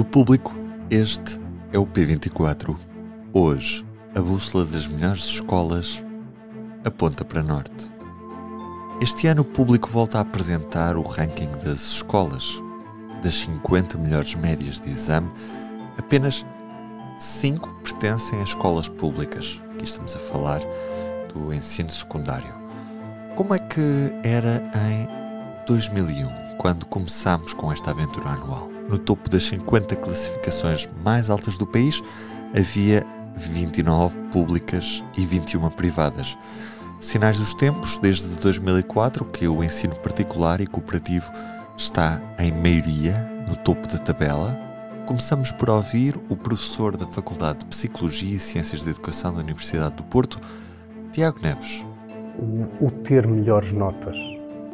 Do público, este é o P24. Hoje, a bússola das melhores escolas aponta para norte. Este ano, o público volta a apresentar o ranking das escolas. Das 50 melhores médias de exame, apenas 5 pertencem a escolas públicas. Aqui estamos a falar do ensino secundário. Como é que era em 2001, quando começámos com esta aventura anual? No topo das 50 classificações mais altas do país, havia 29 públicas e 21 privadas. Sinais dos tempos, desde 2004, que o ensino particular e cooperativo está em maioria no topo da tabela. Começamos por ouvir o professor da Faculdade de Psicologia e Ciências da Educação da Universidade do Porto, Tiago Neves. O, ter melhores notas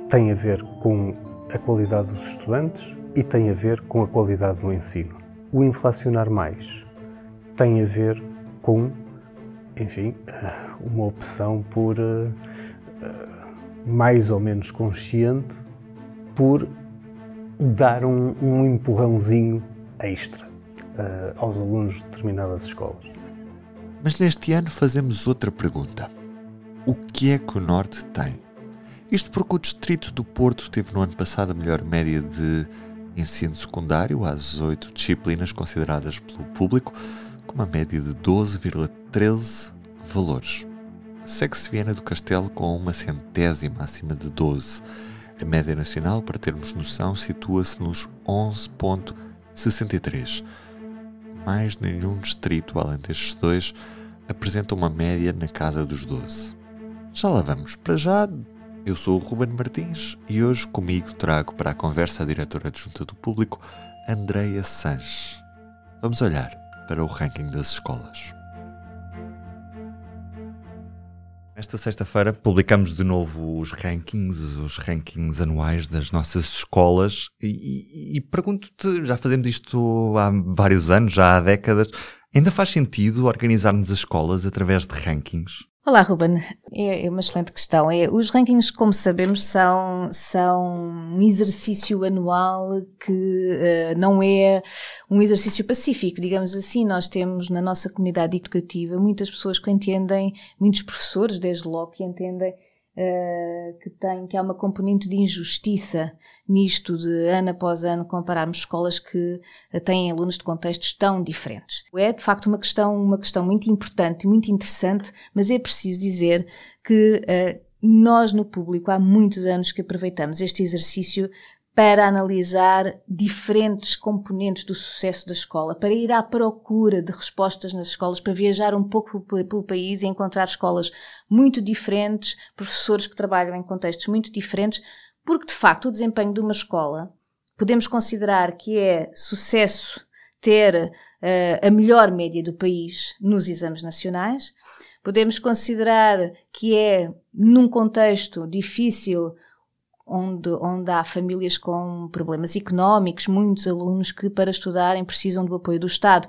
tem a ver com a qualidade dos estudantes e tem a ver com a qualidade do ensino. O inflacionar mais tem a ver com, enfim, uma opção por uh, mais ou menos consciente por dar um, um empurrãozinho extra aos alunos de determinadas escolas. Mas neste ano fazemos outra pergunta. O que é que o Norte tem? Isto porque o Distrito do Porto teve no ano passado a melhor média de ensino secundário às oito disciplinas consideradas pelo público, com uma média de 12,13 valores. Segue-se Viana do Castelo com uma centésima acima de 12. A média nacional, para termos noção, situa-se nos 11,63. Mais nenhum distrito, além destes dois, apresenta uma média na casa dos 12. Já lá vamos. Para já, eu sou o Ruben Martins e hoje comigo trago para a conversa a diretora adjunta do público, Andreia Sanches. Vamos olhar para o ranking das escolas. Esta sexta-feira publicamos de novo os rankings, os rankings anuais das nossas escolas e, e, e pergunto-te, já fazemos isto há vários anos, já há décadas, ainda faz sentido organizarmos as escolas através de rankings? Olá, Ruben. É, é uma excelente questão. É, os rankings, como sabemos, são, são um exercício anual que uh, não é um exercício pacífico, digamos assim. Nós temos na nossa comunidade educativa muitas pessoas que entendem, muitos professores, desde logo, que entendem Uh, que tem que há uma componente de injustiça nisto de ano após ano compararmos escolas que uh, têm alunos de contextos tão diferentes. É de facto uma questão uma questão muito importante muito interessante, mas é preciso dizer que uh, nós no público há muitos anos que aproveitamos este exercício para analisar diferentes componentes do sucesso da escola, para ir à procura de respostas nas escolas, para viajar um pouco pelo país e encontrar escolas muito diferentes, professores que trabalham em contextos muito diferentes, porque de facto o desempenho de uma escola podemos considerar que é sucesso ter uh, a melhor média do país nos exames nacionais. Podemos considerar que é, num contexto difícil, onde, onde há famílias com problemas económicos, muitos alunos que para estudarem precisam do apoio do Estado.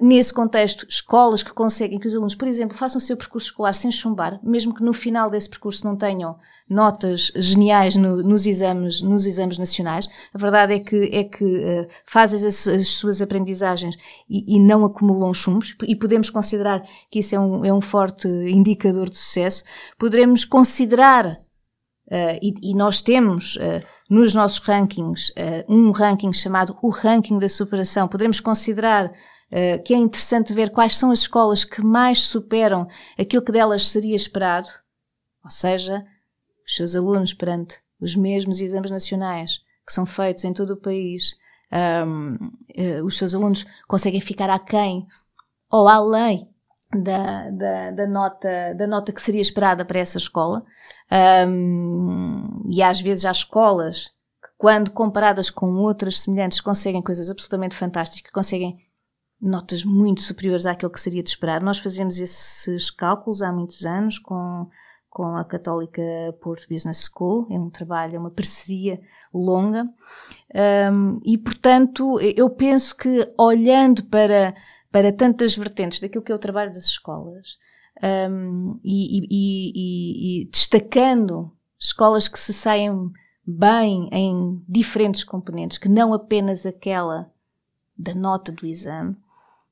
Nesse contexto, escolas que conseguem que os alunos, por exemplo, façam o seu percurso escolar sem chumbar, mesmo que no final desse percurso não tenham notas geniais no, nos exames nos exames nacionais. A verdade é que é que uh, fazem as, as, suas aprendizagens e, e, não acumulam chumbos e podemos considerar que isso é um, é um forte indicador de sucesso. Poderemos considerar Uh, e, e, nós temos uh, nos nossos rankings uh, um ranking chamado o ranking da superação. Poderemos considerar que é interessante ver quais são as escolas que mais superam aquilo que delas seria esperado, ou seja, os seus alunos perante os mesmos exames nacionais que são feitos em todo o país, um, os seus alunos conseguem ficar aquém ou além da, da, da, nota, da nota que seria esperada para essa escola. Um, e às vezes há escolas que, quando comparadas com outras semelhantes, conseguem coisas absolutamente fantásticas, conseguem notas muito superiores àquilo que seria de esperar. Nós fazemos esses cálculos há muitos anos com, com a Católica Porto Business School, é um trabalho, é uma parceria longa, um, e portanto eu penso que olhando para para tantas vertentes daquilo que é o trabalho das escolas um, e, e, e, e, destacando escolas que se saem bem em diferentes componentes, que não apenas aquela da nota do exame,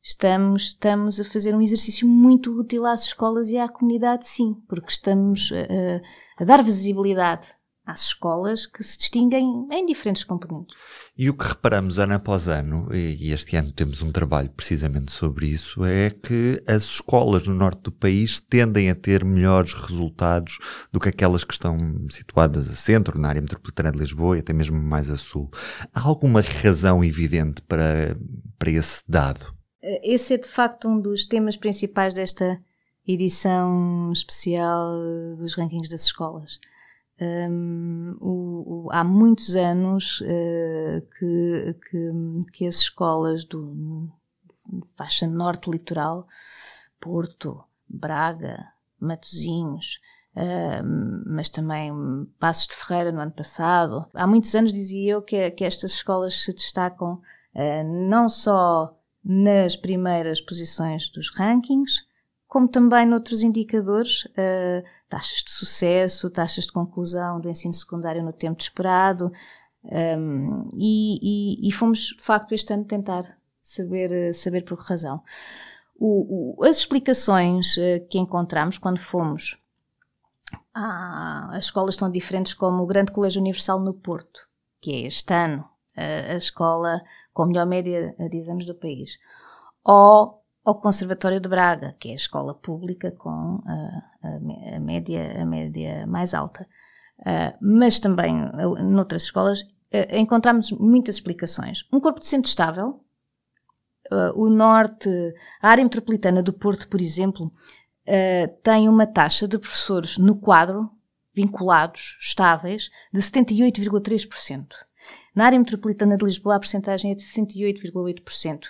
estamos, estamos a fazer um exercício muito útil às escolas e à comunidade, sim, porque estamos a, a dar visibilidade às escolas que se distinguem em diferentes componentes. E o que reparamos ano após ano, e este ano temos um trabalho precisamente sobre isso, é que as escolas no norte do país tendem a ter melhores resultados do que aquelas que estão situadas a centro, na área metropolitana de Lisboa e até mesmo mais a sul. Há alguma razão evidente para, para esse dado? Esse é de facto um dos temas principais desta edição especial dos rankings das escolas. Um, o, o, há muitos anos uh, que, que, que, as escolas do faixa norte litoral, Porto, Braga, Matozinhos, uh, mas também Passos de Ferreira no ano passado, há muitos anos dizia eu que, que estas escolas se destacam uh, não só nas primeiras posições dos rankings, como também noutros indicadores, uh, taxas de sucesso, taxas de conclusão do ensino secundário no tempo esperado, um, e, e, e, fomos, de facto, este ano tentar saber, saber por que razão. O, o, as explicações uh, que encontramos quando fomos às escolas tão diferentes como o Grande Colégio Universal no Porto, que é este ano a escola com a melhor média de exames do país, ou ao Conservatório de Braga, que é a escola pública com a, a, média, a média mais alta. Uh, mas também uh, noutras escolas uh, encontramos muitas explicações. Um corpo docente estável, o norte, a área metropolitana do Porto, por exemplo, tem uma taxa de professores no quadro vinculados, estáveis, de 78,3%. Na área metropolitana de Lisboa, a percentagem é de 68,8%.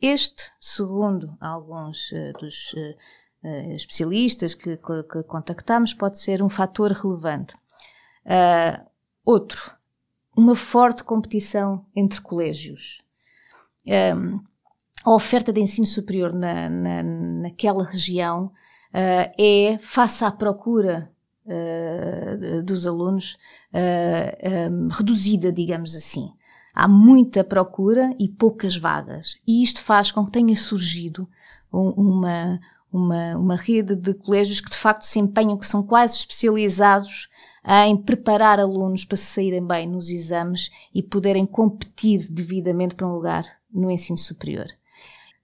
Este, segundo alguns uh, dos uh, especialistas que, que, contactamos, pode ser um fator relevante. outro, uma forte competição entre colégios. Um, a oferta de ensino superior na, na, naquela região uh, é, face à procura uh, dos alunos, uh, um, reduzida, digamos assim. Há muita procura e poucas vagas. E isto faz com que tenha surgido uma, uma, uma rede de colégios que de facto se empenham, que são quase especializados em preparar alunos para saírem bem nos exames e poderem competir devidamente para um lugar no ensino superior.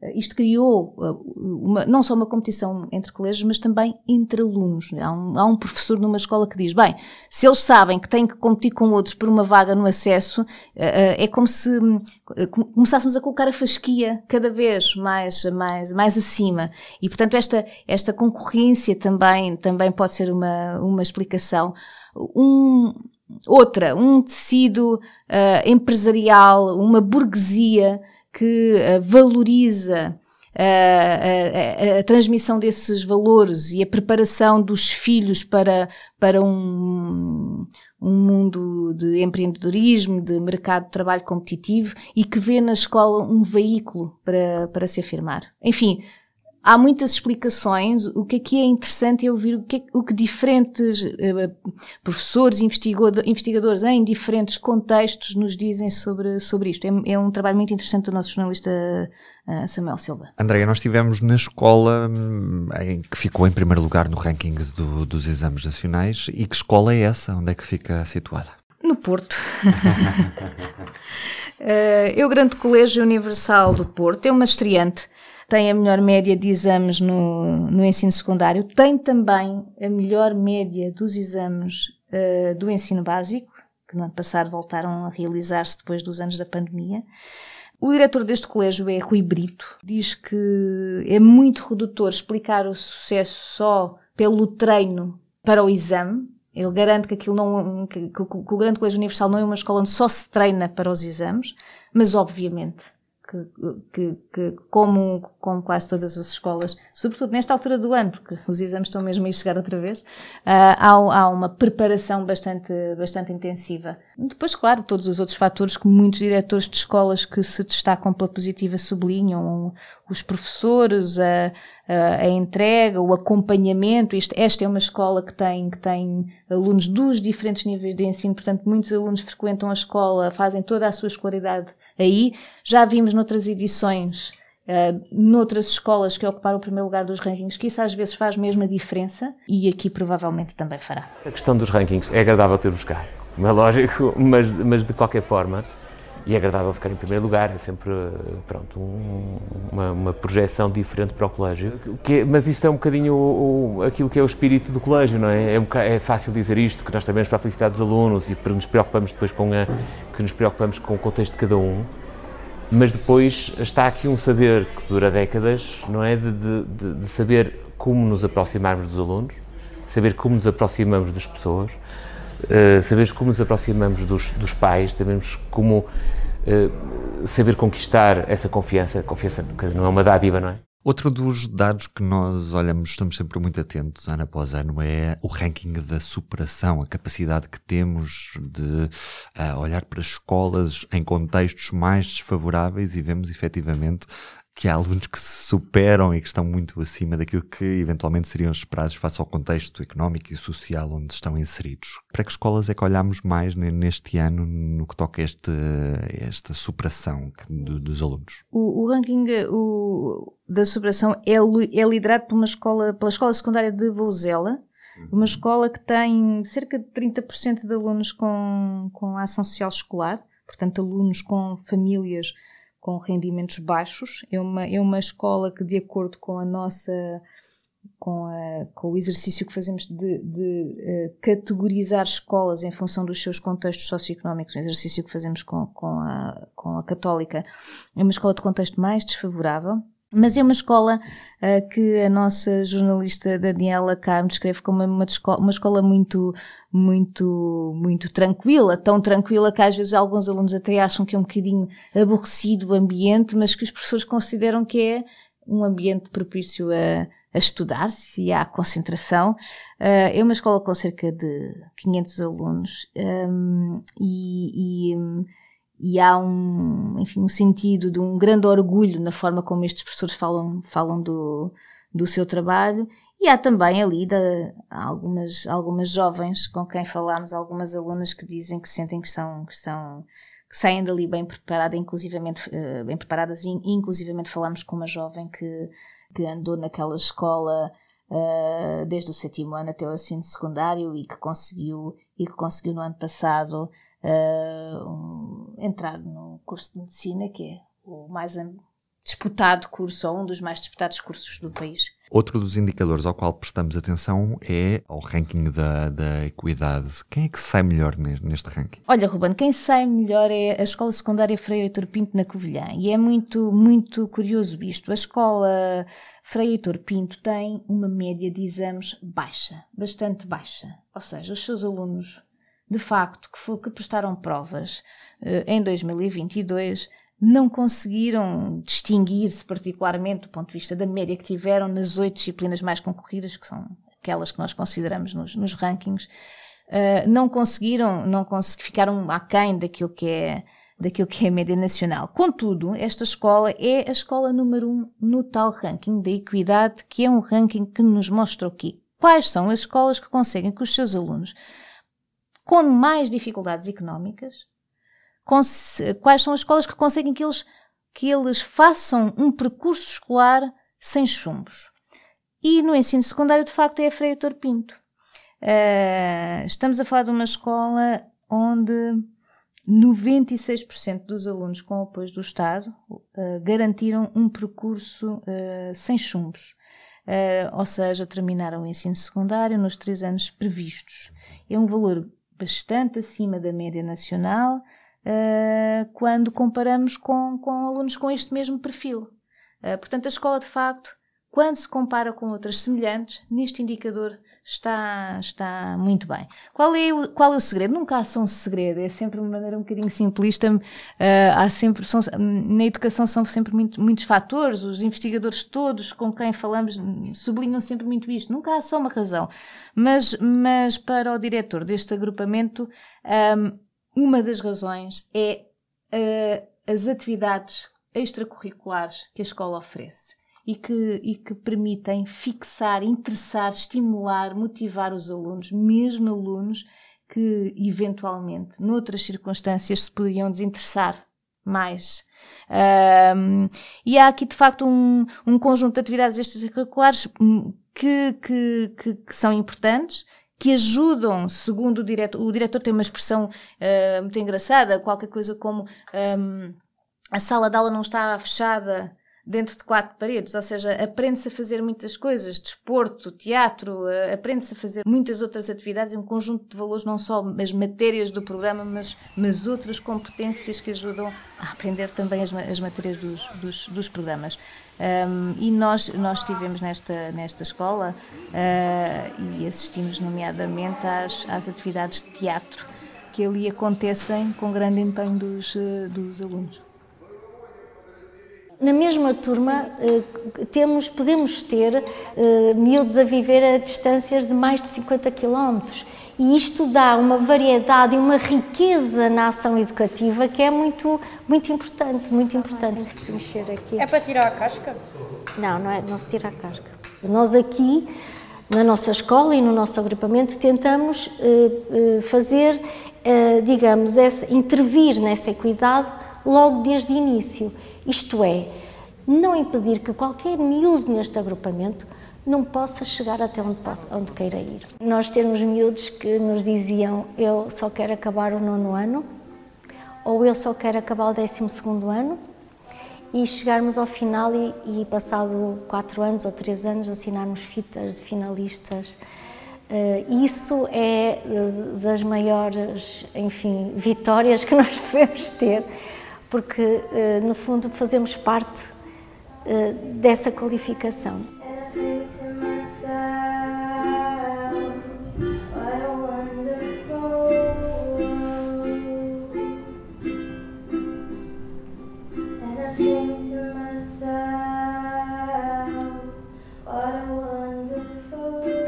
Eh, isto criou eh, uma, não só uma competição entre colégios, mas também entre alunos. Há um, há um, professor numa escola que diz: bem, se eles sabem que têm que competir com outros por uma vaga no acesso, eh, é como se começássemos a colocar a fasquia cada vez mais, mais, mais acima. E, portanto, esta, esta concorrência também, também pode ser uma, uma explicação. Um, outra, um tecido uh, empresarial, uma burguesia que uh, valoriza uh, a, a, transmissão desses valores e a preparação dos filhos para, para um, um mundo de empreendedorismo, de mercado de trabalho competitivo e que vê na escola um veículo para, para se afirmar. Enfim, há muitas explicações. O que aqui é interessante é ouvir o que, o que diferentes uh, professores, investigadores em diferentes contextos nos dizem sobre, sobre isto. É, é um trabalho muito interessante do nosso jornalista uh, Samuel Silva. Andréia, nós estivemos na escola hum, em que ficou em primeiro lugar no ranking do, dos exames nacionais. E que escola é essa? Onde é que fica situada? No Porto. uh, é o Grande Colégio Universal do Porto. É uma estreante tem a melhor média de exames no, no ensino secundário, tem também a melhor média dos exames uh, do ensino básico, que no ano passado voltaram a realizar-se depois dos anos da pandemia. O diretor deste colégio é Rui Brito, diz que é muito redutor explicar o sucesso só pelo treino para o exame. Ele garante que aquilo não, que, que, que o Grande Colégio Universal não é uma escola onde só se treina para os exames, mas obviamente que, que, que, como, como quase todas as escolas, sobretudo nesta altura do ano, porque os exames estão mesmo a chegar outra vez, uh, há, há, uma preparação bastante, bastante intensiva. Depois, claro, todos os outros fatores que muitos diretores de escolas que se destacam pela positiva sublinham, os professores, a, a, a entrega, o acompanhamento. Isto, esta é uma escola que tem, que tem alunos dos diferentes níveis de ensino, portanto, muitos alunos frequentam a escola, fazem toda a sua escolaridade aí. Já vimos noutras edições Uh, noutras escolas que ocuparam o primeiro lugar dos rankings, que isso às vezes faz mesmo a diferença e aqui provavelmente também fará. A questão dos rankings é agradável ter-os cá, é lógico, mas, mas de qualquer forma e é agradável ficar em primeiro lugar, é sempre pronto, um, uma, uma, projeção diferente para o colégio. É, mas isso é um bocadinho o, o, aquilo que é o espírito do colégio, não é? É, um, é, fácil dizer isto, que nós também para a felicidade dos alunos e nos preocupamos depois com a, que nos preocupamos com o contexto de cada um, mas depois está aqui um saber que dura décadas, não é? De, de, de saber como nos aproximarmos dos alunos, saber como nos aproximamos das pessoas, uh, saber como nos aproximamos dos, dos pais, sabemos como uh, saber conquistar essa confiança. Confiança não é uma dádiva, não é? Outro dos dados que nós olhamos, estamos sempre muito atentos, ano após ano, é o ranking da superação, a capacidade que temos de uh, olhar para escolas em contextos mais desfavoráveis e vemos efetivamente que há alunos que se superam e que estão muito acima daquilo que eventualmente seriam esperados face ao contexto económico e social onde estão inseridos. Para que escolas é que olhamos mais neste ano no que toca a este, esta superação dos alunos? O, o ranking o, da superação é, é, liderado por uma escola, pela Escola Secundária de Vouzela, uma escola que tem cerca de 30% de alunos com, com ação social escolar, portanto alunos com famílias com rendimentos baixos. É uma, é uma escola que, de acordo com a nossa. Com, a, com o exercício que fazemos de, de uh, categorizar escolas em função dos seus contextos socioeconómicos, um exercício que fazemos com, com, a, com a Católica, é uma escola de contexto mais desfavorável, mas é uma escola uh, que a nossa jornalista Daniela Carmo descreve como uma, escola, uma escola muito, muito, muito tranquila, tão tranquila que às vezes alguns alunos até acham que é um bocadinho aborrecido o ambiente, mas que os professores consideram que é um ambiente propício a, a estudar-se e à concentração. Uh, é uma escola com cerca de 500 alunos um, e, e e há um, enfim, um sentido de um grande orgulho na forma como estes professores falam, falam do, do seu trabalho. E há também ali algumas, algumas jovens com quem falamos, algumas alunas que dizem que sentem que são, que são que saem dali bem preparadas, inclusivamente, uh, bem preparadas, e inclusivamente falamos com uma jovem que, que andou naquela escola uh, desde o sétimo ano até o ensino secundário e que conseguiu, e que conseguiu no ano passado uh, entrar no curso de medicina, que é o mais disputado curso, ou um dos mais disputados cursos do país. Outro dos indicadores ao qual prestamos atenção é ao ranking da, da equidade. Quem é que sai melhor neste ranking? Olha, Ruben, quem sai melhor é a Escola Secundária Frei Heitor Pinto na Covilhã. E é muito, muito curioso isto. A Escola Frei Heitor Pinto tem uma média de exames baixa, bastante baixa. Ou seja, os seus alunos de facto, que, foi, que prestaram provas uh, em 2022 não conseguiram distinguir-se particularmente do ponto de vista da média que tiveram nas oito disciplinas mais concorridas, que são aquelas que nós consideramos nos, nos rankings, uh, não conseguiram, não cons ficaram aquém daquilo que é daquilo que é a média nacional. Contudo, esta escola é a escola número um no tal ranking da equidade, que é um ranking que nos mostra o quê? Quais são as escolas que conseguem que os seus alunos com mais dificuldades económicas, quais são as escolas que conseguem que eles, que eles façam um percurso escolar sem chumbos. E no ensino secundário, de facto, é a Freio Pinto. Uh, estamos a falar de uma escola onde 96% dos alunos com o apoio do Estado uh, garantiram um percurso uh, sem chumbos. ou seja, terminaram o ensino secundário nos três anos previstos. É um valor bastante acima da média nacional uh, quando comparamos com, com alunos com este mesmo perfil. Uh, portanto, a escola, de facto, quando se compara com outras semelhantes, neste indicador está, está muito bem. Qual é, o, qual é o segredo? Nunca há só um segredo, é sempre uma maneira um bocadinho simplista. Uh, há sempre, são, na educação são sempre muito, muitos fatores, os investigadores todos com quem falamos sublinham sempre muito isto. Nunca há só uma razão. Mas, mas para o diretor deste agrupamento, um, uma das razões é uh, as atividades extracurriculares que a escola oferece e que, e que permitem fixar, interessar, estimular, motivar os alunos, mesmo alunos que eventualmente, noutras circunstâncias, se poderiam desinteressar mais. Um, e há aqui, de facto, um, um conjunto de atividades extracurriculares hum, que, que, que, que são importantes, que ajudam, segundo o diretor, o diretor tem uma expressão uh, muito engraçada, qualquer coisa como um, a sala de aula não está fechada dentro de quatro paredes, ou seja, aprende-se a fazer muitas coisas, desporto, teatro, eh, aprende-se a fazer muitas outras atividades, um conjunto de valores, não só as matérias do programa, mas, mas outras competências que ajudam a aprender também as, as matérias dos, dos, dos programas. Um, e nós, nós estivemos nesta, nesta escola uh, e assistimos, nomeadamente, às, às atividades de teatro que ali acontecem com grande empenho dos, eh, dos alunos. Na mesma turma eh, temos, podemos ter eh, miúdos a viver a distâncias de mais de 50 quilómetros e isto dá uma variedade e uma riqueza na ação educativa que é muito, muito importante, muito importante. Tem que se mexer aqui. É para tirar a casca? Não, não, é, não se tira a casca. Nós aqui, na nossa escola e no nosso agrupamento, tentamos uh, uh, fazer, uh, digamos, essa, intervir nessa equidade logo desde o início. Isto é, não impedir que qualquer miúdo neste agrupamento não possa chegar até onde, possa, onde queira ir. Nós temos miúdos que nos diziam eu só quero acabar o nono ano ou eu só quero acabar o décimo segundo ano e chegarmos ao final e, e passado quatro anos ou três anos assinarmos fitas de finalistas. Uh, isso é uh, das maiores, enfim, vitórias que nós podemos ter, porque uh, no fundo fazemos parte dessa qualificação.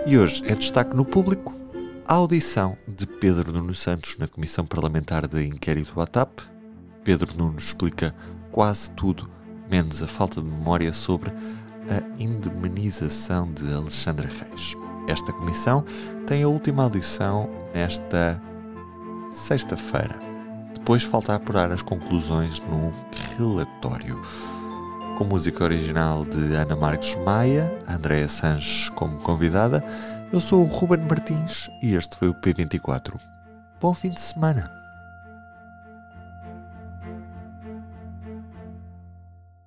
E hoje é destaque no público a audição de Pedro Nuno Santos na Comissão Parlamentar de Inquérito à TAP. Pedro Nuno explica quase tudo, menos a falta de memória sobre a indemnização de Alexandra Reis. Esta comissão tem a última audição nesta sexta-feira. Depois falta apurar as conclusões num relatório. Com música original de Ana Marques Maia, Andréa Sanches como convidada, eu sou o Ruben Martins e este foi o P24. Bom fim de semana!